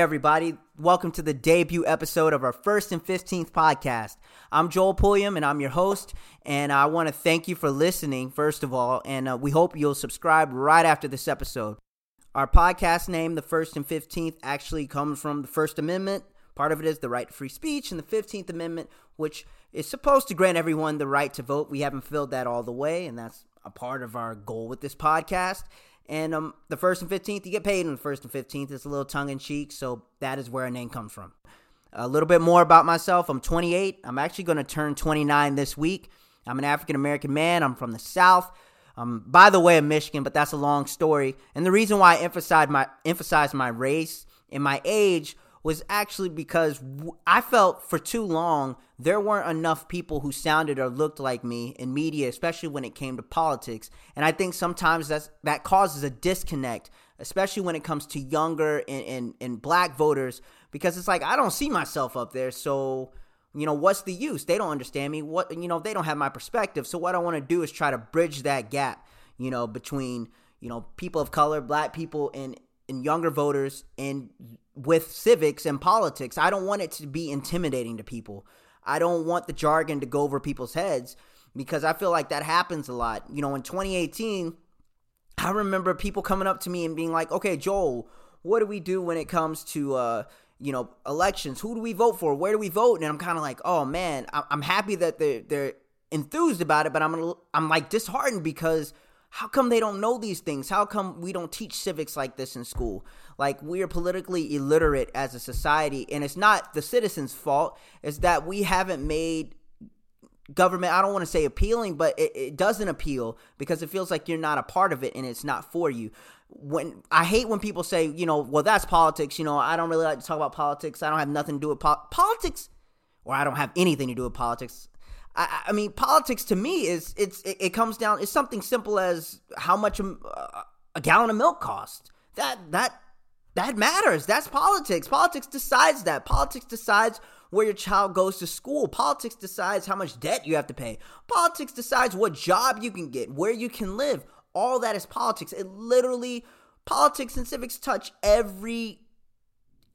everybody. Welcome to the debut episode of our first and 15th podcast. I'm Joel Pulliam, and I'm your host. And I want to thank you for listening, first of all. And uh, we hope you'll subscribe right after this episode. Our podcast name, The First and 15th, actually comes from the First Amendment. Part of it is the right to free speech, and the 15th Amendment, which is supposed to grant everyone the right to vote. We haven't filled that all the way, and that's a part of our goal with this podcast. And um, the first and 15th, you get paid on the first and 15th. It's a little tongue in cheek, so that is where our name comes from. A little bit more about myself. I'm 28. I'm actually going to turn 29 this week. I'm an African American man. I'm from the South. Um, by the way, of Michigan, but that's a long story. And the reason why I emphasize my emphasized my race and my age was actually because I felt for too long there weren't enough people who sounded or looked like me in media, especially when it came to politics. And I think sometimes that's that causes a disconnect, especially when it comes to younger and, and, and black voters, because it's like I don't see myself up there, so you know what's the use? They don't understand me. What you know they don't have my perspective. So what I want to do is try to bridge that gap, you know, between you know people of color, black people, and and younger voters and with civics and politics. I don't want it to be intimidating to people. I don't want the jargon to go over people's heads because I feel like that happens a lot. You know, in 2018, I remember people coming up to me and being like, "Okay, Joel, what do we do when it comes to uh, you know, elections? Who do we vote for? Where do we vote?" And I'm kind of like, "Oh man, I'm happy that they're they're enthused about it, but I'm I'm like disheartened because how come they don't know these things? How come we don't teach civics like this in school? Like we are politically illiterate as a society, and it's not the citizens' fault. It's that we haven't made government i don't want to say appealing but it, it, doesn't appeal because it feels like you're not a part of it and it's not for you when i hate when people say you know well that's politics you know i don't really like to talk about politics i don't have nothing to do with po- politics or i don't have anything to do with politics I, I mean, politics to me is it's it, it, comes down. It's something simple as how much a, a gallon of milk costs. That that that matters. That's politics. Politics decides that. Politics decides where your child goes to school. Politics decides how much debt you have to pay. Politics decides what job you can get, where you can live. All that is politics. It literally politics and civics touch every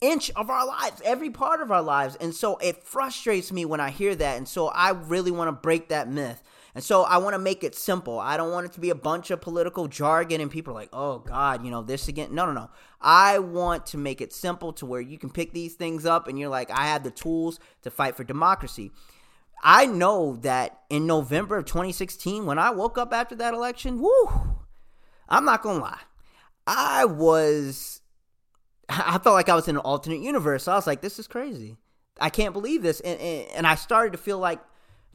inch of our lives, every part of our lives. And so it frustrates me when I hear that. And so I really want to break that myth. And so I want to make it simple. I don't want it to be a bunch of political jargon and people are like, oh God, you know, this again. No, no, no. I want to make it simple to where you can pick these things up and you're like, I have the tools to fight for democracy. I know that in November of 2016, when I woke up after that election, whoo, I'm not going to lie. I was I felt like I was in an alternate universe. So I was like, this is crazy. I can't believe this. And, and, and I started to feel like,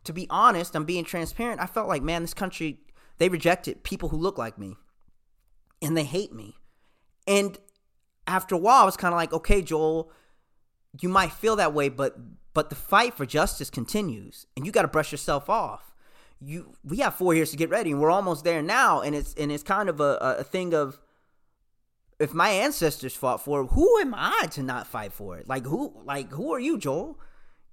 to be honest, I'm being transparent. I felt like, man, this country, they rejected people who look like me and they hate me. And after a while, I was kind of like, okay, Joel, you might feel that way, but but the fight for justice continues, and you got to brush yourself off. You we have four years to get ready, and we're almost there now. And it's and it's kind of a, a thing of if my ancestors fought for it, who am I to not fight for it? Like who like who are you, Joel?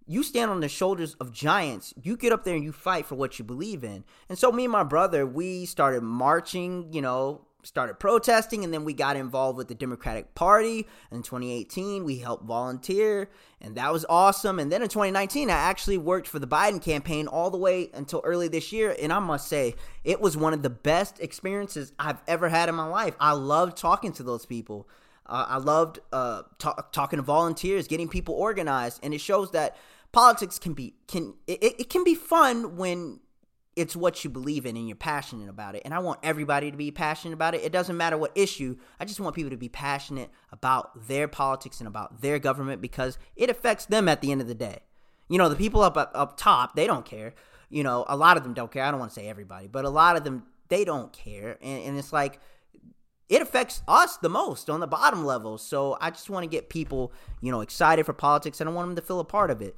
You stand on the shoulders of giants. You get up there and you fight for what you believe in. And so me and my brother, we started marching, you know, started protesting and then we got involved with the Democratic Party in 2018 we helped volunteer and that was awesome. And then in 2019 I actually worked for the Biden campaign all the way until early this year and I must say it was one of the best experiences I've ever had in my life. I loved talking to those people. Uh, I loved uh, talking to volunteers getting people organized and it shows that politics can be can it, it can be fun when it's what you believe in and you're passionate about it. And I want everybody to be passionate about it. It doesn't matter what issue. I just want people to be passionate about their politics and about their government because it affects them at the end of the day. You know, the people up up, up top, they don't care. You know, a lot of them don't care. I don't want to say everybody, but a lot of them they don't care. And, and it's like it affects us the most on the bottom level. So I just want to get people, you know, excited for politics and I want them to feel a part of it.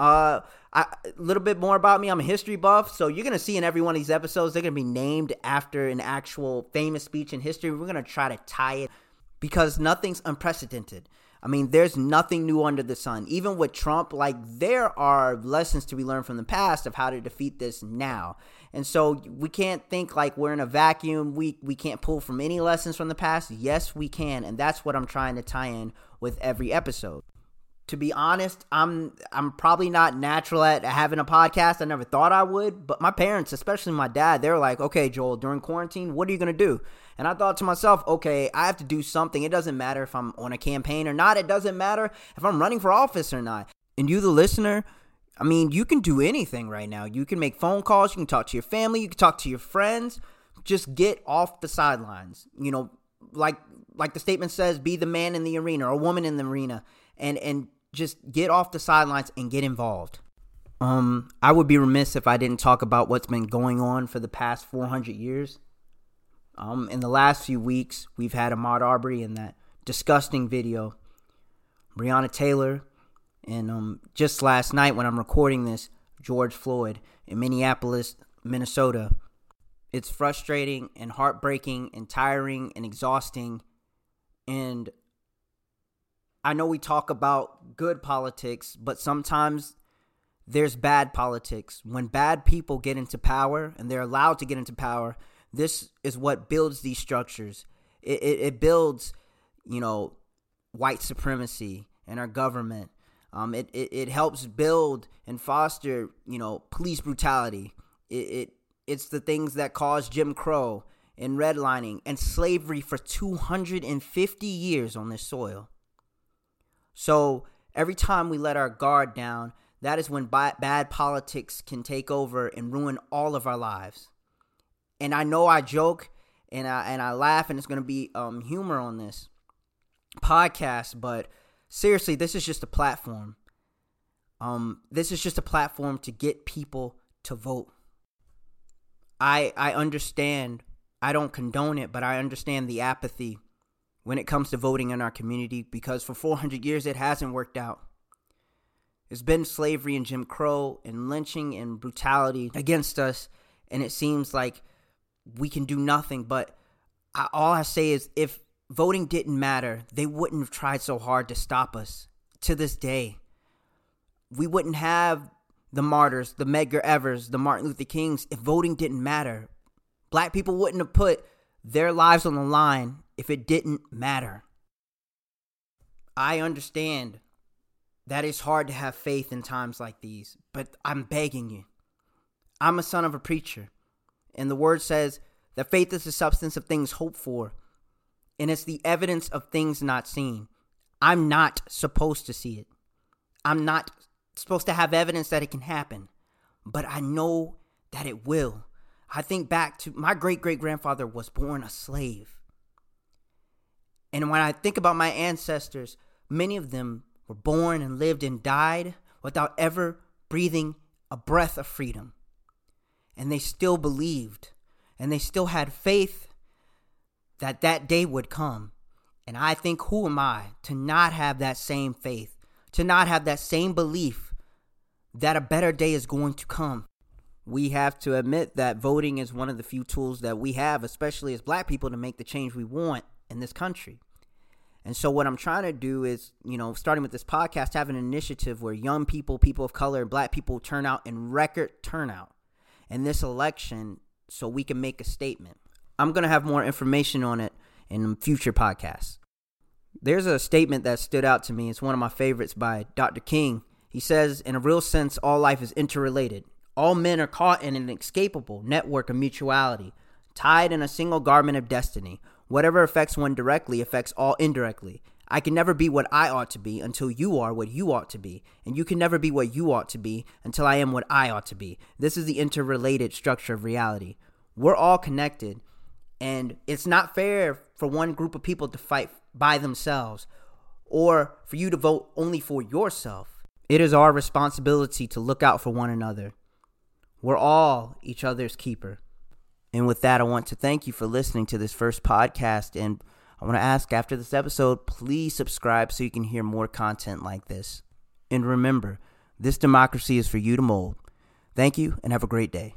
Uh, a little bit more about me. I'm a history buff, so you're gonna see in every one of these episodes they're gonna be named after an actual famous speech in history. We're gonna try to tie it because nothing's unprecedented. I mean, there's nothing new under the sun. Even with Trump, like there are lessons to be learned from the past of how to defeat this now. And so we can't think like we're in a vacuum. We we can't pull from any lessons from the past. Yes, we can, and that's what I'm trying to tie in with every episode. To be honest, I'm I'm probably not natural at having a podcast. I never thought I would, but my parents, especially my dad, they're like, "Okay, Joel, during quarantine, what are you going to do?" And I thought to myself, "Okay, I have to do something. It doesn't matter if I'm on a campaign or not. It doesn't matter if I'm running for office or not." And you the listener, I mean, you can do anything right now. You can make phone calls, you can talk to your family, you can talk to your friends. Just get off the sidelines. You know, like like the statement says, be the man in the arena or a woman in the arena and and just get off the sidelines and get involved. Um, I would be remiss if I didn't talk about what's been going on for the past 400 years. Um, in the last few weeks, we've had Ahmaud Arbery in that disgusting video. Breonna Taylor, and um, just last night, when I'm recording this, George Floyd in Minneapolis, Minnesota. It's frustrating and heartbreaking and tiring and exhausting. And I know we talk about good politics, but sometimes there's bad politics. When bad people get into power and they're allowed to get into power, this is what builds these structures. It, it, it builds, you know, white supremacy in our government. Um, it, it, it helps build and foster, you know, police brutality. It, it it's the things that caused Jim Crow and redlining and slavery for 250 years on this soil. So every time we let our guard down, that is when bad politics can take over and ruin all of our lives. And I know I joke and I and I laugh, and it's going to be um, humor on this podcast, but seriously, this is just a platform. Um, this is just a platform to get people to vote. I I understand. I don't condone it, but I understand the apathy when it comes to voting in our community because for 400 years it hasn't worked out. There's been slavery and Jim Crow and lynching and brutality against us, and it seems like we can do nothing. But I, all I say is if voting didn't matter, they wouldn't have tried so hard to stop us to this day. We wouldn't have the martyrs, the Medgar Evers, the Martin Luther Kings if voting didn't matter. Black people wouldn't have put their lives on the line if it didn't matter. I understand that it's hard to have faith in times like these, but I'm begging you. I'm a son of a preacher, and the word says that faith is the substance of things hoped for and it's the evidence of things not seen. I'm not supposed to see it. I'm not supposed to have evidence that it can happen, but I know that it will. I think back to my great great grandfather was born a slave. And when I think about my ancestors, many of them were born and lived and died without ever breathing a breath of freedom. And they still believed and they still had faith that that day would come. And I think, who am I to not have that same faith, to not have that same belief that a better day is going to come? We have to admit that voting is one of the few tools that we have, especially as black people, to make the change we want in this country. And so, what I'm trying to do is, you know, starting with this podcast, have an initiative where young people, people of color, and black people turn out in record turnout in this election so we can make a statement. I'm going to have more information on it in future podcasts. There's a statement that stood out to me. It's one of my favorites by Dr. King. He says, In a real sense, all life is interrelated. All men are caught in an inescapable network of mutuality, tied in a single garment of destiny. Whatever affects one directly affects all indirectly. I can never be what I ought to be until you are what you ought to be, and you can never be what you ought to be until I am what I ought to be. This is the interrelated structure of reality. We're all connected, and it's not fair for one group of people to fight by themselves or for you to vote only for yourself. It is our responsibility to look out for one another. We're all each other's keeper. And with that, I want to thank you for listening to this first podcast. And I want to ask after this episode, please subscribe so you can hear more content like this. And remember, this democracy is for you to mold. Thank you and have a great day.